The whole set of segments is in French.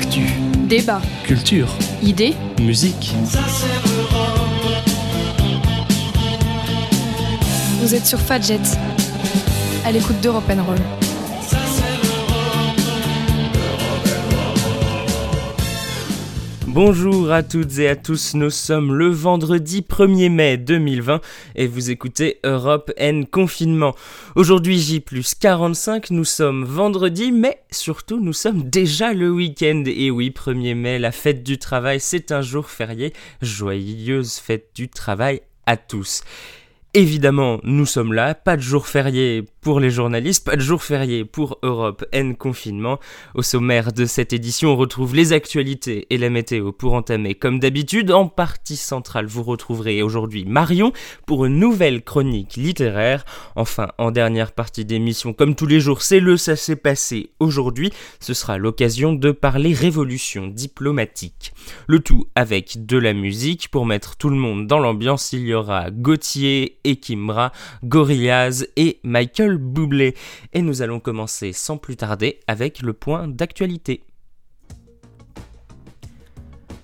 Actu, Débat, culture, idées, musique. vous êtes sur Fadjet, à l'écoute d'Europe Roll. Bonjour à toutes et à tous, nous sommes le vendredi 1er mai 2020 et vous écoutez Europe N Confinement. Aujourd'hui J plus 45, nous sommes vendredi mais surtout nous sommes déjà le week-end. Et oui, 1er mai, la fête du travail, c'est un jour férié. Joyeuse fête du travail à tous. Évidemment, nous sommes là, pas de jour férié pour les journalistes, pas de jour férié pour Europe N confinement. Au sommaire de cette édition, on retrouve les actualités et la météo pour entamer comme d'habitude. En partie centrale, vous retrouverez aujourd'hui Marion pour une nouvelle chronique littéraire. Enfin, en dernière partie d'émission, comme tous les jours, c'est le ça s'est passé aujourd'hui. Ce sera l'occasion de parler révolution diplomatique. Le tout avec de la musique pour mettre tout le monde dans l'ambiance. Il y aura Gauthier Ekimra, Gorillaz et Michael Bublé. Et nous allons commencer sans plus tarder avec le point d'actualité.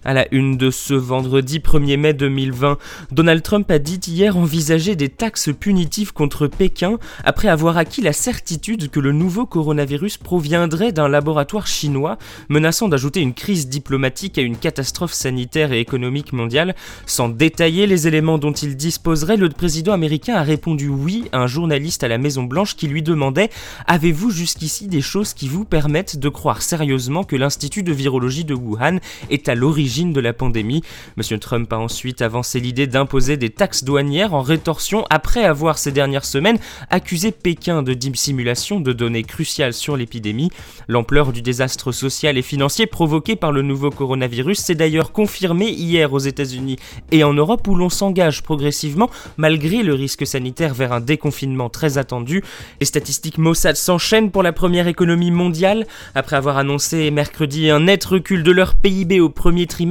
À la une de ce vendredi 1er mai 2020, Donald Trump a dit hier envisager des taxes punitives contre Pékin après avoir acquis la certitude que le nouveau coronavirus proviendrait d'un laboratoire chinois, menaçant d'ajouter une crise diplomatique à une catastrophe sanitaire et économique mondiale. Sans détailler les éléments dont il disposerait, le président américain a répondu oui à un journaliste à la Maison Blanche qui lui demandait Avez-vous jusqu'ici des choses qui vous permettent de croire sérieusement que l'Institut de virologie de Wuhan est à l'origine? De la pandémie. Monsieur Trump a ensuite avancé l'idée d'imposer des taxes douanières en rétorsion après avoir ces dernières semaines accusé Pékin de dissimulation de données cruciales sur l'épidémie. L'ampleur du désastre social et financier provoqué par le nouveau coronavirus s'est d'ailleurs confirmée hier aux États-Unis et en Europe où l'on s'engage progressivement malgré le risque sanitaire vers un déconfinement très attendu. Les statistiques Mossad s'enchaînent pour la première économie mondiale après avoir annoncé mercredi un net recul de leur PIB au premier trimestre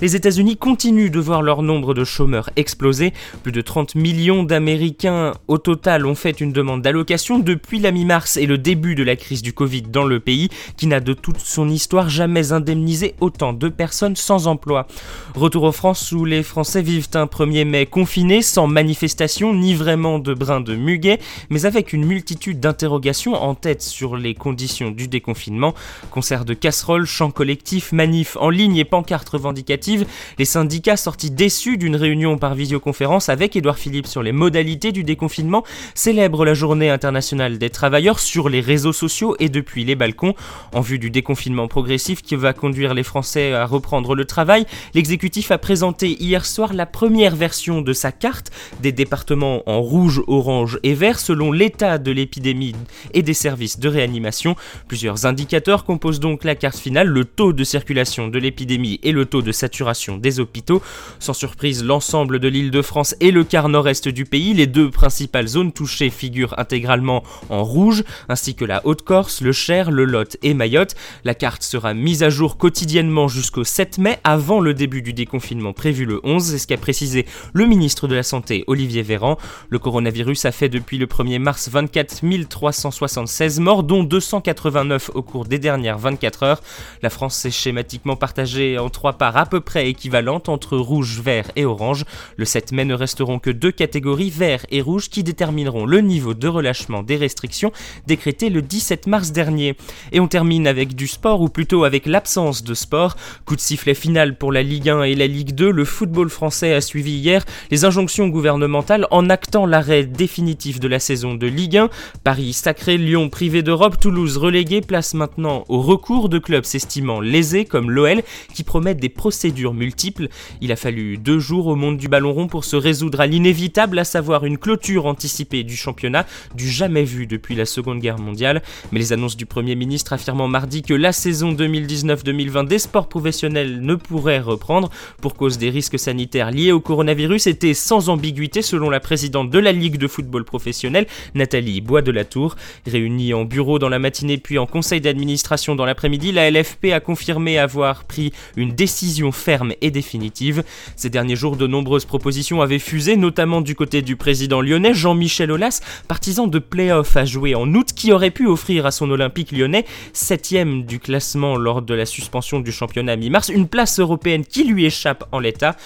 les États-Unis continuent de voir leur nombre de chômeurs exploser. Plus de 30 millions d'Américains au total ont fait une demande d'allocation depuis la mi-mars et le début de la crise du Covid dans le pays, qui n'a de toute son histoire jamais indemnisé autant de personnes sans emploi. Retour en France où les Français vivent un 1er mai confiné, sans manifestation ni vraiment de brin de muguet, mais avec une multitude d'interrogations en tête sur les conditions du déconfinement. Concert de casseroles, chants collectifs, manifs en ligne et pancartes revendicative, les syndicats sortis déçus d'une réunion par visioconférence avec Édouard Philippe sur les modalités du déconfinement célèbrent la journée internationale des travailleurs sur les réseaux sociaux et depuis les balcons. En vue du déconfinement progressif qui va conduire les Français à reprendre le travail, l'exécutif a présenté hier soir la première version de sa carte des départements en rouge, orange et vert selon l'état de l'épidémie et des services de réanimation. Plusieurs indicateurs composent donc la carte finale, le taux de circulation de l'épidémie et le taux de saturation des hôpitaux. Sans surprise, l'ensemble de l'île de France et le quart nord-est du pays, les deux principales zones touchées figurent intégralement en rouge, ainsi que la Haute-Corse, le Cher, le Lot et Mayotte. La carte sera mise à jour quotidiennement jusqu'au 7 mai, avant le début du déconfinement prévu le 11, c'est ce qu'a précisé le ministre de la Santé Olivier Véran. Le coronavirus a fait depuis le 1er mars 24 376 morts, dont 289 au cours des dernières 24 heures. La France s'est schématiquement partagée en trois parts à peu près équivalentes entre rouge, vert et orange. Le 7 mai ne resteront que deux catégories, vert et rouge, qui détermineront le niveau de relâchement des restrictions décrétées le 17 mars dernier. Et on termine avec du sport, ou plutôt avec l'absence de sport. Coup de sifflet final pour la Ligue 1 et la Ligue 2, le football français a suivi hier les injonctions gouvernementales en actant l'arrêt définitif de la saison de Ligue 1. Paris sacré, Lyon privé d'Europe, Toulouse relégué, place maintenant au recours de clubs s'estimant lésés comme l'OL qui promettent des procédures multiples. Il a fallu deux jours au monde du ballon rond pour se résoudre à l'inévitable, à savoir une clôture anticipée du championnat, du jamais vu depuis la Seconde Guerre mondiale. Mais les annonces du Premier ministre affirmant mardi que la saison 2019-2020 des sports professionnels ne pourrait reprendre pour cause des risques sanitaires liés au coronavirus étaient sans ambiguïté selon la présidente de la Ligue de football professionnel, Nathalie Bois de la Tour. Réunie en bureau dans la matinée puis en conseil d'administration dans l'après-midi, la LFP a confirmé avoir pris une décision décision ferme et définitive. Ces derniers jours, de nombreuses propositions avaient fusé, notamment du côté du président lyonnais Jean-Michel Aulas, partisan de play-off à jouer en août, qui aurait pu offrir à son Olympique lyonnais, septième du classement lors de la suspension du championnat mi-mars, une place européenne qui lui échappe en l'état.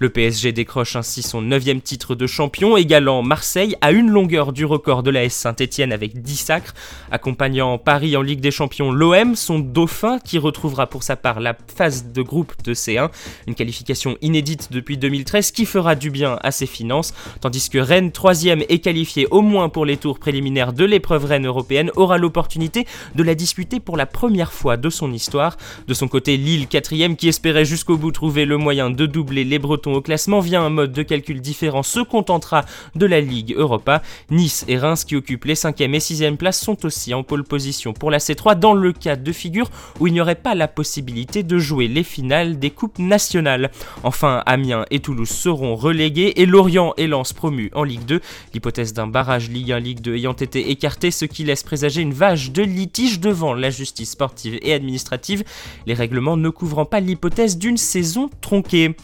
Le PSG décroche ainsi son neuvième titre de champion, égalant Marseille à une longueur du record de la S Saint-Etienne avec 10 sacres, accompagnant Paris en Ligue des Champions, l'OM, son dauphin, qui retrouvera pour sa part la phase de groupe de C1, une qualification inédite depuis 2013 qui fera du bien à ses finances, tandis que Rennes, troisième et qualifié au moins pour les tours préliminaires de l'épreuve Rennes européenne, aura l'opportunité de la disputer pour la première fois de son histoire. De son côté, Lille, quatrième, qui espérait jusqu'au bout trouver le moyen de doubler les Bretons au classement via un mode de calcul différent se contentera de la Ligue Europa. Nice et Reims qui occupent les 5e et 6e places sont aussi en pole position pour la C3 dans le cas de figure où il n'y aurait pas la possibilité de jouer les finales des coupes nationales. Enfin, Amiens et Toulouse seront relégués et Lorient et Lens promus en Ligue 2. L'hypothèse d'un barrage Ligue 1 Ligue 2 ayant été écartée, ce qui laisse présager une vache de litige devant la justice sportive et administrative, les règlements ne couvrant pas l'hypothèse d'une saison tronquée.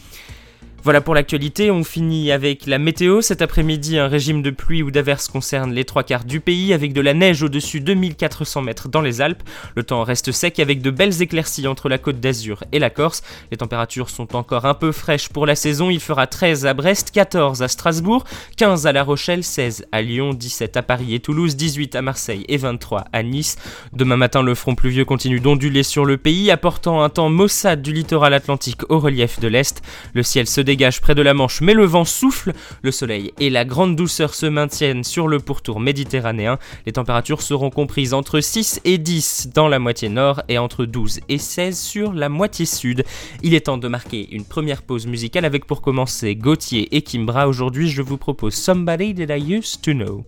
Voilà pour l'actualité, on finit avec la météo. Cet après-midi, un régime de pluie ou d'averse concerne les trois quarts du pays avec de la neige au-dessus de 1400 mètres dans les Alpes. Le temps reste sec avec de belles éclaircies entre la côte d'Azur et la Corse. Les températures sont encore un peu fraîches pour la saison. Il fera 13 à Brest, 14 à Strasbourg, 15 à La Rochelle, 16 à Lyon, 17 à Paris et Toulouse, 18 à Marseille et 23 à Nice. Demain matin, le front pluvieux continue d'onduler sur le pays, apportant un temps maussade du littoral atlantique au relief de l'Est. Le ciel se dégage près de la Manche, mais le vent souffle, le soleil et la grande douceur se maintiennent sur le pourtour méditerranéen. Les températures seront comprises entre 6 et 10 dans la moitié nord et entre 12 et 16 sur la moitié sud. Il est temps de marquer une première pause musicale avec pour commencer Gauthier et Kimbra. Aujourd'hui, je vous propose Somebody That I Used to Know.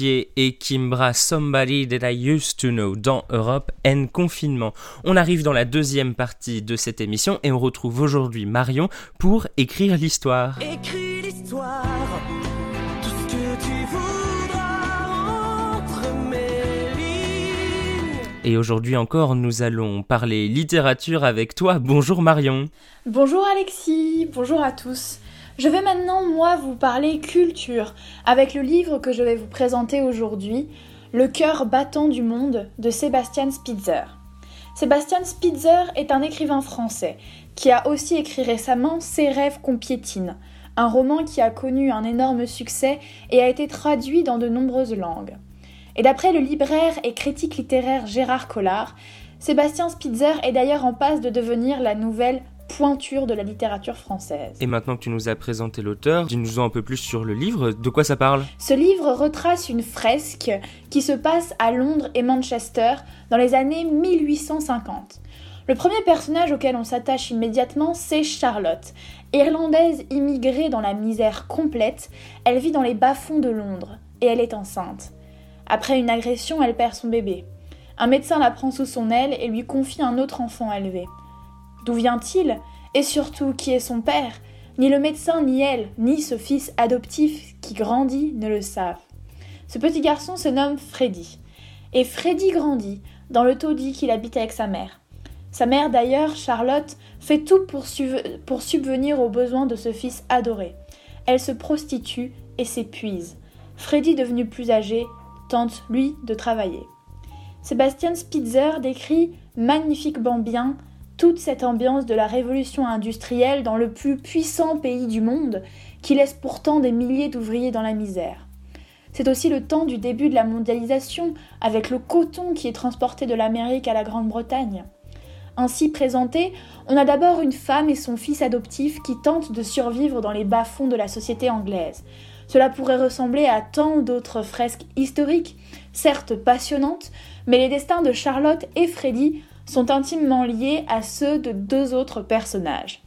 Gauthier et Kimbra Somebody That I Used to Know dans Europe N Confinement. On arrive dans la deuxième partie de cette émission et on retrouve aujourd'hui Marion pour écrire l'histoire. Écris l'histoire, tout ce que tu voudras entre mes lignes. Et aujourd'hui encore, nous allons parler littérature avec toi. Bonjour Marion. Bonjour Alexis, bonjour à tous. Je vais maintenant, moi, vous parler culture, avec le livre que je vais vous présenter aujourd'hui, Le cœur battant du monde de Sébastien Spitzer. Sébastien Spitzer est un écrivain français qui a aussi écrit récemment Ses rêves qu'on piétine, un roman qui a connu un énorme succès et a été traduit dans de nombreuses langues. Et d'après le libraire et critique littéraire Gérard Collard, Sébastien Spitzer est d'ailleurs en passe de devenir la nouvelle pointure de la littérature française. Et maintenant que tu nous as présenté l'auteur, dis-nous un peu plus sur le livre. De quoi ça parle? Ce livre retrace une fresque qui se passe à Londres et Manchester dans les années 1850. Le premier personnage auquel on s'attache immédiatement, c'est Charlotte. Irlandaise immigrée dans la misère complète, elle vit dans les bas-fonds de Londres et elle est enceinte. Après une agression, elle perd son bébé. Un médecin la prend sous son aile et lui confie un autre enfant à élever. D'où vient-il? Et surtout, qui est son père? Ni le médecin, ni elle, ni ce fils adoptif qui grandit ne le savent. Ce petit garçon se nomme Freddy. Et Freddy grandit dans le taudis qu'il habite avec sa mère. Sa mère d'ailleurs, Charlotte, fait tout pour, subvenir aux besoins de ce fils adoré. Elle se prostitue et s'épuise. Freddy, devenu plus âgé, tente, lui, de travailler. Sébastien Spitzer décrit magnifiquement bien toute cette ambiance de la révolution industrielle dans le plus puissant pays du monde, qui laisse pourtant des milliers d'ouvriers dans la misère. C'est aussi le temps du début de la mondialisation, avec le coton qui est transporté de l'Amérique à la Grande-Bretagne. Ainsi présenté, on a d'abord une femme et son fils adoptif qui tentent de survivre dans les bas-fonds de la société anglaise. Cela pourrait ressembler à tant d'autres fresques historiques, certes passionnantes, mais les destins de Charlotte et Freddy sont intimement liés à ceux de deux autres personnages.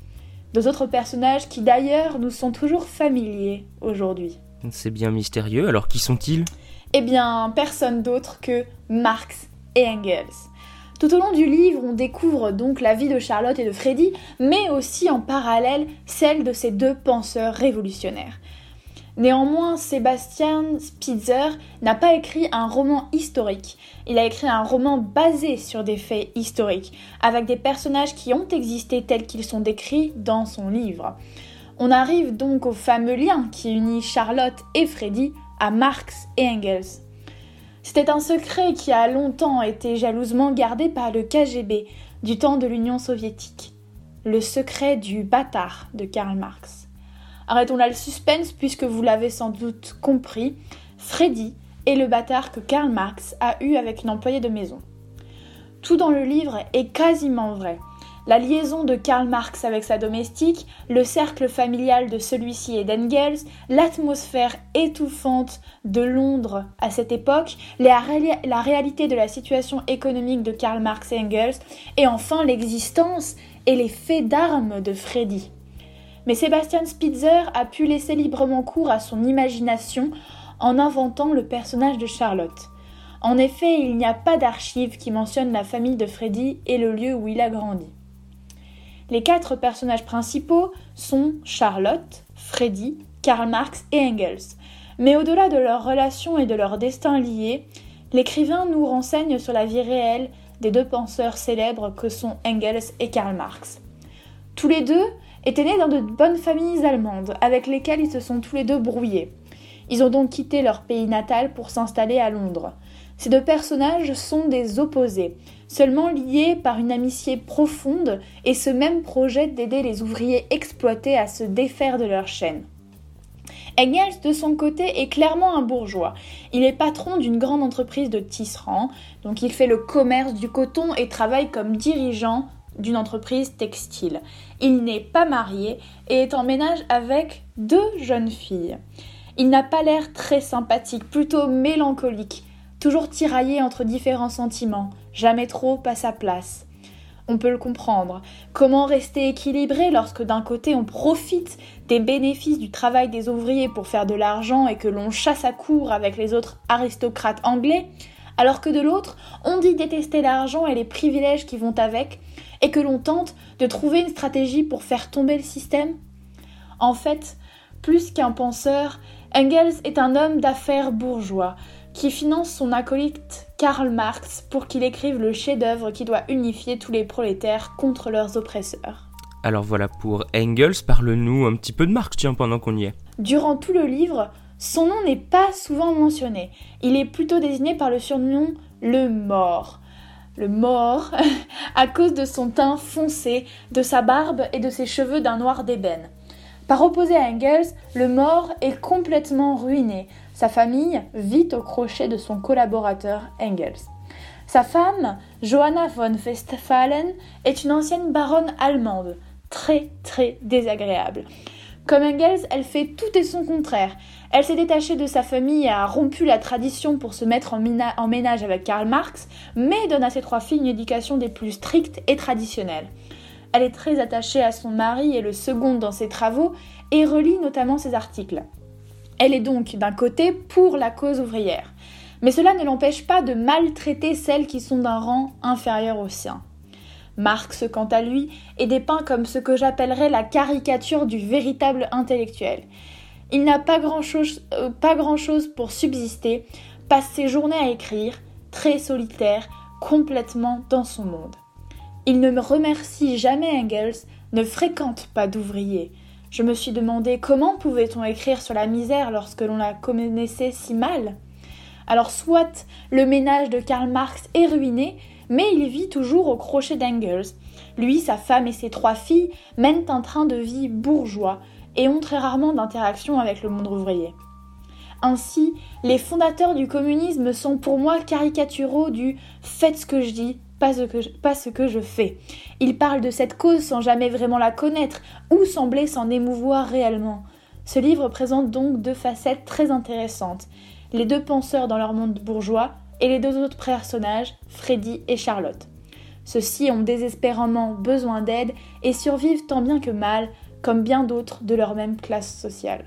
Deux autres personnages qui d'ailleurs nous sont toujours familiers aujourd'hui. C'est bien mystérieux, alors qui sont-ils? Eh bien, personne d'autre que Marx et Engels. Tout au long du livre, on découvre donc la vie de Charlotte et de Freddy, mais aussi en parallèle celle de ces deux penseurs révolutionnaires. Néanmoins, Sébastien Spitzer n'a pas écrit un roman historique, il a écrit un roman basé sur des faits historiques, avec des personnages qui ont existé tels qu'ils sont décrits dans son livre. On arrive donc au fameux lien qui unit Charlotte et Freddy à Marx et Engels. C'était un secret qui a longtemps été jalousement gardé par le KGB du temps de l'Union soviétique. Le secret du bâtard de Karl Marx. Arrêtons là le suspense puisque vous l'avez sans doute compris, Freddy est le bâtard que Karl Marx a eu avec une employée de maison. Tout dans le livre est quasiment vrai. La liaison de Karl Marx avec sa domestique, le cercle familial de celui-ci et d'Engels, l'atmosphère étouffante de Londres à cette époque, la, la, réalité de la situation économique de Karl Marx et Engels, et enfin l'existence et les faits d'armes de Freddy. Mais Sébastien Spitzer a pu laisser librement cours à son imagination en inventant le personnage de Charlotte. En effet, il n'y a pas d'archives qui mentionnent la famille de Freddy et le lieu où il a grandi. Les quatre personnages principaux sont Charlotte, Freddy, Karl Marx et Engels. Mais au-delà de leurs relations et de leurs destins liés, l'écrivain nous renseigne sur la vie réelle des deux penseurs célèbres que sont Engels et Karl Marx. Tous les deux étaient nés dans de bonnes familles allemandes, avec lesquelles ils se sont tous les deux brouillés. Ils ont donc quitté leur pays natal pour s'installer à Londres. Ces deux personnages sont des opposés, seulement liés par une amitié profonde et ce même projet d'aider les ouvriers exploités à se défaire de leur chaîne. Engels, de son côté, est clairement un bourgeois. Il est patron d'une grande entreprise de tisserand, donc il fait le commerce du coton et travaille comme dirigeant d'une entreprise textile. Il n'est pas marié et est en ménage avec deux jeunes filles. Il n'a pas l'air très sympathique, plutôt mélancolique, toujours tiraillé entre différents sentiments, jamais trop à sa place. On peut le comprendre. Comment rester équilibré lorsque d'un côté on profite des bénéfices du travail des ouvriers pour faire de l'argent et que l'on chasse à court avec les autres aristocrates anglais, alors que de l'autre on dit détester l'argent et les privilèges qui vont avec, et que l'on tente de trouver une stratégie pour faire tomber le système En fait, plus qu'un penseur, Engels est un homme d'affaires bourgeois, qui finance son acolyte Karl Marx pour qu'il écrive le chef-d'œuvre qui doit unifier tous les prolétaires contre leurs oppresseurs. Alors voilà pour Engels, parle-nous un petit peu de Marx, tiens, pendant qu'on y est. Durant tout le livre, son nom n'est pas souvent mentionné. Il est plutôt désigné par le surnom le mort. Le mort, à cause de son teint foncé, de sa barbe et de ses cheveux d'un noir d'ébène. Par opposé à Engels, le mort est complètement ruiné. Sa famille vit au crochet de son collaborateur Engels. Sa femme, Johanna von Westphalen, est une ancienne baronne allemande, très très désagréable. Comme Engels, elle fait tout et son contraire. Elle s'est détachée de sa famille et a rompu la tradition pour se mettre en, ménage avec Karl Marx, mais donne à ses trois filles une éducation des plus strictes et traditionnelles. Elle est très attachée à son mari et le second dans ses travaux et relit notamment ses articles. Elle est donc d'un côté pour la cause ouvrière, mais cela ne l'empêche pas de maltraiter celles qui sont d'un rang inférieur au sien. Marx, quant à lui, est dépeint comme ce que j'appellerais la caricature du véritable intellectuel. Il n'a pas grand-chose euh, grand pour subsister, passe ses journées à écrire, très solitaire, complètement dans son monde. Il ne me remercie jamais Engels, ne fréquente pas d'ouvriers. Je me suis demandé comment pouvait-on écrire sur la misère lorsque l'on la connaissait si mal. Alors soit le ménage de Karl Marx est ruiné, mais il vit toujours au crochet d'Engels. Lui, sa femme et ses trois filles mènent un train de vie bourgeois et ont très rarement d'interaction avec le monde ouvrier. Ainsi, les fondateurs du communisme sont pour moi caricaturaux du faites ce que je dis, pas ce, que je, pas ce que je fais. Il parle de cette cause sans jamais vraiment la connaître ou sembler s'en émouvoir réellement. Ce livre présente donc deux facettes très intéressantes. Les deux penseurs dans leur monde bourgeois et les deux autres personnages, Freddy et Charlotte. Ceux-ci ont désespérément besoin d'aide et survivent tant bien que mal, comme bien d'autres de leur même classe sociale.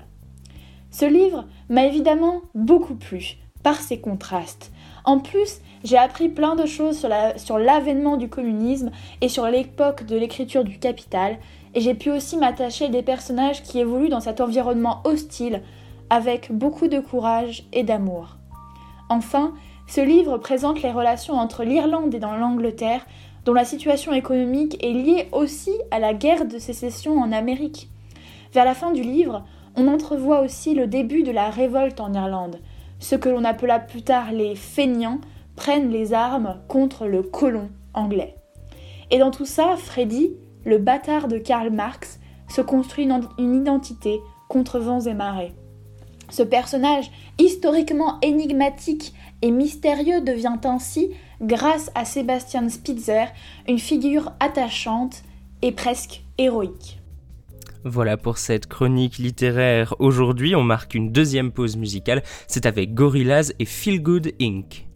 Ce livre m'a évidemment beaucoup plu par ses contrastes. En plus, j'ai appris plein de choses sur l'avènement du communisme et sur l'époque de l'écriture du Capital, et j'ai pu aussi m'attacher à des personnages qui évoluent dans cet environnement hostile avec beaucoup de courage et d'amour. Enfin, ce livre présente les relations entre l'Irlande et l'Angleterre, dont la situation économique est liée aussi à la guerre de sécession en Amérique. Vers la fin du livre, on entrevoit aussi le début de la révolte en Irlande. Ce que l'on appela plus tard les feignants prennent les armes contre le colon anglais. Et dans tout ça, Freddy, le bâtard de Karl Marx, se construit une identité contre vents et marées. Ce personnage historiquement énigmatique et mystérieux devient ainsi, grâce à Sébastien Spitzer, une figure attachante et presque héroïque. Voilà pour cette chronique littéraire. Aujourd'hui, on marque une deuxième pause musicale. C'est avec Gorillaz et Feel Good Inc.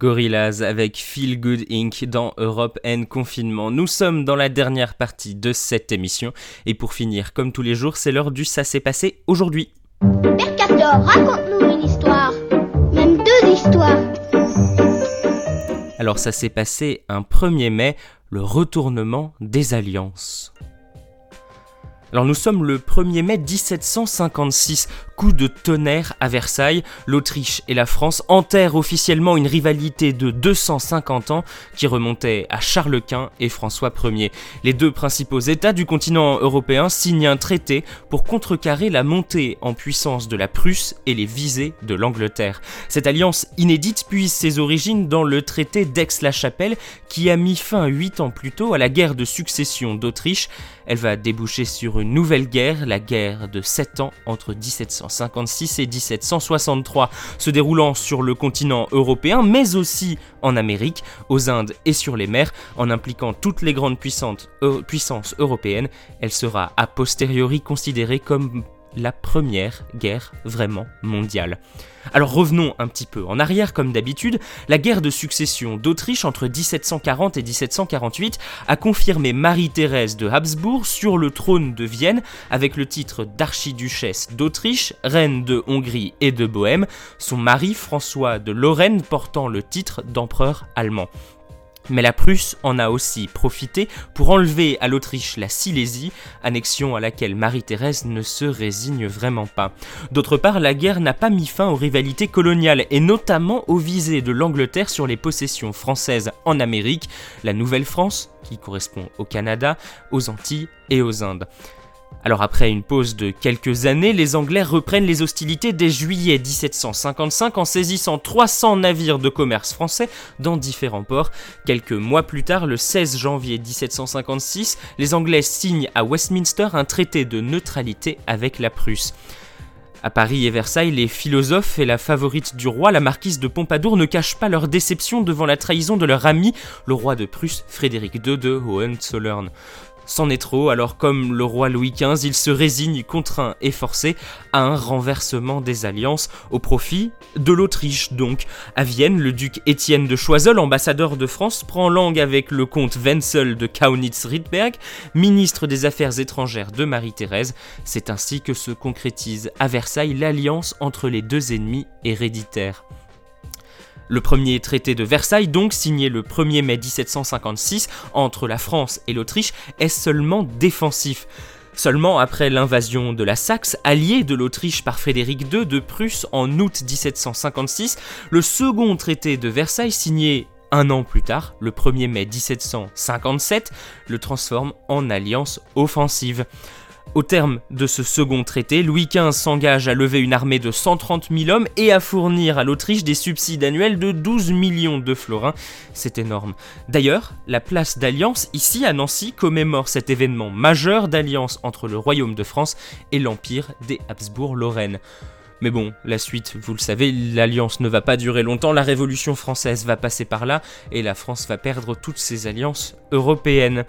Gorillaz avec Feel Good Inc. dans Europe N Confinement. Nous sommes dans la dernière partie de cette émission et pour finir, comme tous les jours, c'est l'heure du Ça s'est passé aujourd'hui. Père Castor, raconte-nous une histoire. Même deux histoires. Alors ça s'est passé un 1er mai, le retournement des alliances. Alors nous sommes le 1er mai 1756, coup de tonnerre à Versailles, l'Autriche et la France enterrent officiellement une rivalité de 250 ans qui remontait à Charles Quint et François Ier. Les deux principaux États du continent européen signent un traité pour contrecarrer la montée en puissance de la Prusse et les visées de l'Angleterre. Cette alliance inédite puise ses origines dans le traité d'Aix-la-Chapelle qui a mis fin huit ans plus tôt à la guerre de succession d'Autriche. Elle va déboucher sur une nouvelle guerre, la guerre de 7 ans entre 1756 et 1763, se déroulant sur le continent européen, mais aussi en Amérique, aux Indes et sur les mers, en impliquant toutes les grandes euh, puissances européennes. Elle sera a posteriori considérée comme la première guerre vraiment mondiale. Alors revenons un petit peu en arrière comme d'habitude, la guerre de succession d'Autriche entre 1740 et 1748 a confirmé Marie-Thérèse de Habsbourg sur le trône de Vienne avec le titre d'archiduchesse d'Autriche, reine de Hongrie et de Bohême, son mari François de Lorraine portant le titre d'empereur allemand. Mais la Prusse en a aussi profité pour enlever à l'Autriche la Silésie, annexion à laquelle Marie-Thérèse ne se résigne vraiment pas. D'autre part, la guerre n'a pas mis fin aux rivalités coloniales, et notamment aux visées de l'Angleterre sur les possessions françaises en Amérique, la Nouvelle-France, qui correspond au Canada, aux Antilles et aux Indes. Alors après une pause de quelques années, les Anglais reprennent les hostilités dès juillet 1755 en saisissant 300 navires de commerce français dans différents ports. Quelques mois plus tard, le 16 janvier 1756, les Anglais signent à Westminster un traité de neutralité avec la Prusse. À Paris et Versailles, les philosophes et la favorite du roi, la marquise de Pompadour, ne cachent pas leur déception devant la trahison de leur ami, le roi de Prusse, Frédéric II de Hohenzollern. C'en est trop, alors comme le roi Louis XV, il se résigne contraint et forcé à un renversement des alliances au profit de l'Autriche donc. À Vienne, le duc Étienne de Choiseul, ambassadeur de France, prend langue avec le comte Wenzel de Kaunitz-Riedberg, ministre des Affaires étrangères de Marie-Thérèse. C'est ainsi que se concrétise à Versailles l'alliance entre les deux ennemis héréditaires. Le premier traité de Versailles, donc signé le 1er mai 1756 entre la France et l'Autriche, est seulement défensif. Seulement après l'invasion de la Saxe, alliée de l'Autriche par Frédéric II de Prusse en août 1756, le second traité de Versailles, signé un an plus tard, le 1er mai 1757, le transforme en alliance offensive. Au terme de ce second traité, Louis XV s'engage à lever une armée de 130 000 hommes et à fournir à l'Autriche des subsides annuels de 12 millions de florins. C'est énorme. D'ailleurs, la place d'Alliance, ici à Nancy, commémore cet événement majeur d'alliance entre le Royaume de France et l'Empire des Habsbourg-Lorraine. Mais bon, la suite, vous le savez, l'alliance ne va pas durer longtemps, la Révolution française va passer par là, et la France va perdre toutes ses alliances européennes.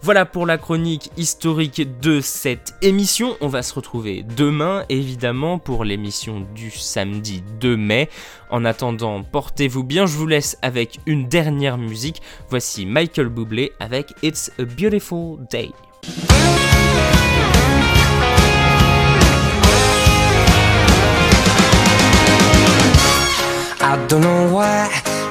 Voilà pour la chronique historique de cette émission. On va se retrouver demain, évidemment, pour l'émission du samedi 2 mai. En attendant, portez-vous bien. Je vous laisse avec une dernière musique. Voici Michael Bublé avec It's a Beautiful Day.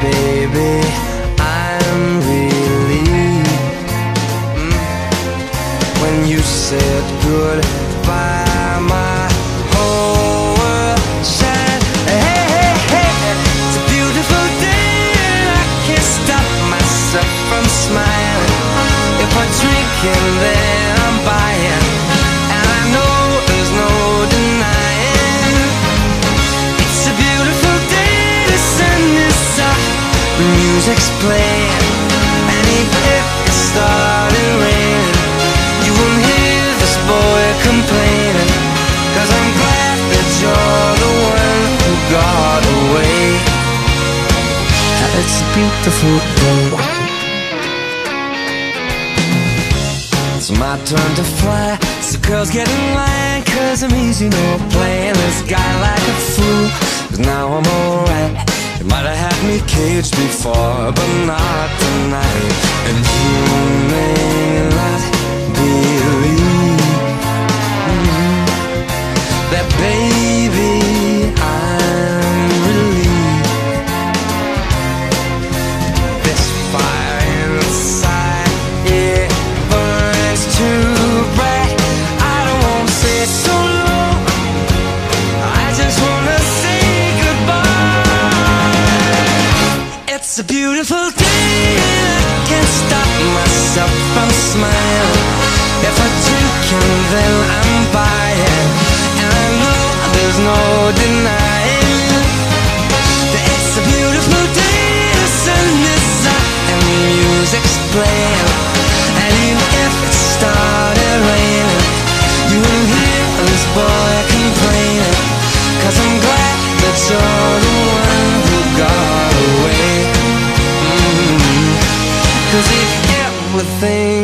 baby. I'm relieved mm, when you said goodbye. My whole world shined. Hey, hey, hey, it's a beautiful day, and I can't stop myself from smiling. If I music's playing, and even if it started raining, you won't hear this boy complaining. Cause I'm glad that you're the one who got away. It's a beautiful day. It's my turn to fly. So girls get in line, cause I'm easy, no playing this guy like a fool. Cause now I'm alright. You might have had me caged before, but not tonight. And you may not believe mm, that, baby, smiling. If I drink and then I'm buying, and I know there's no denying. that It's a beautiful day, the sun is up and the music's playing. And even if it started raining, you won't hear this boy complaining. Cause I'm glad that you're the one who got away. Mm. Cause you ever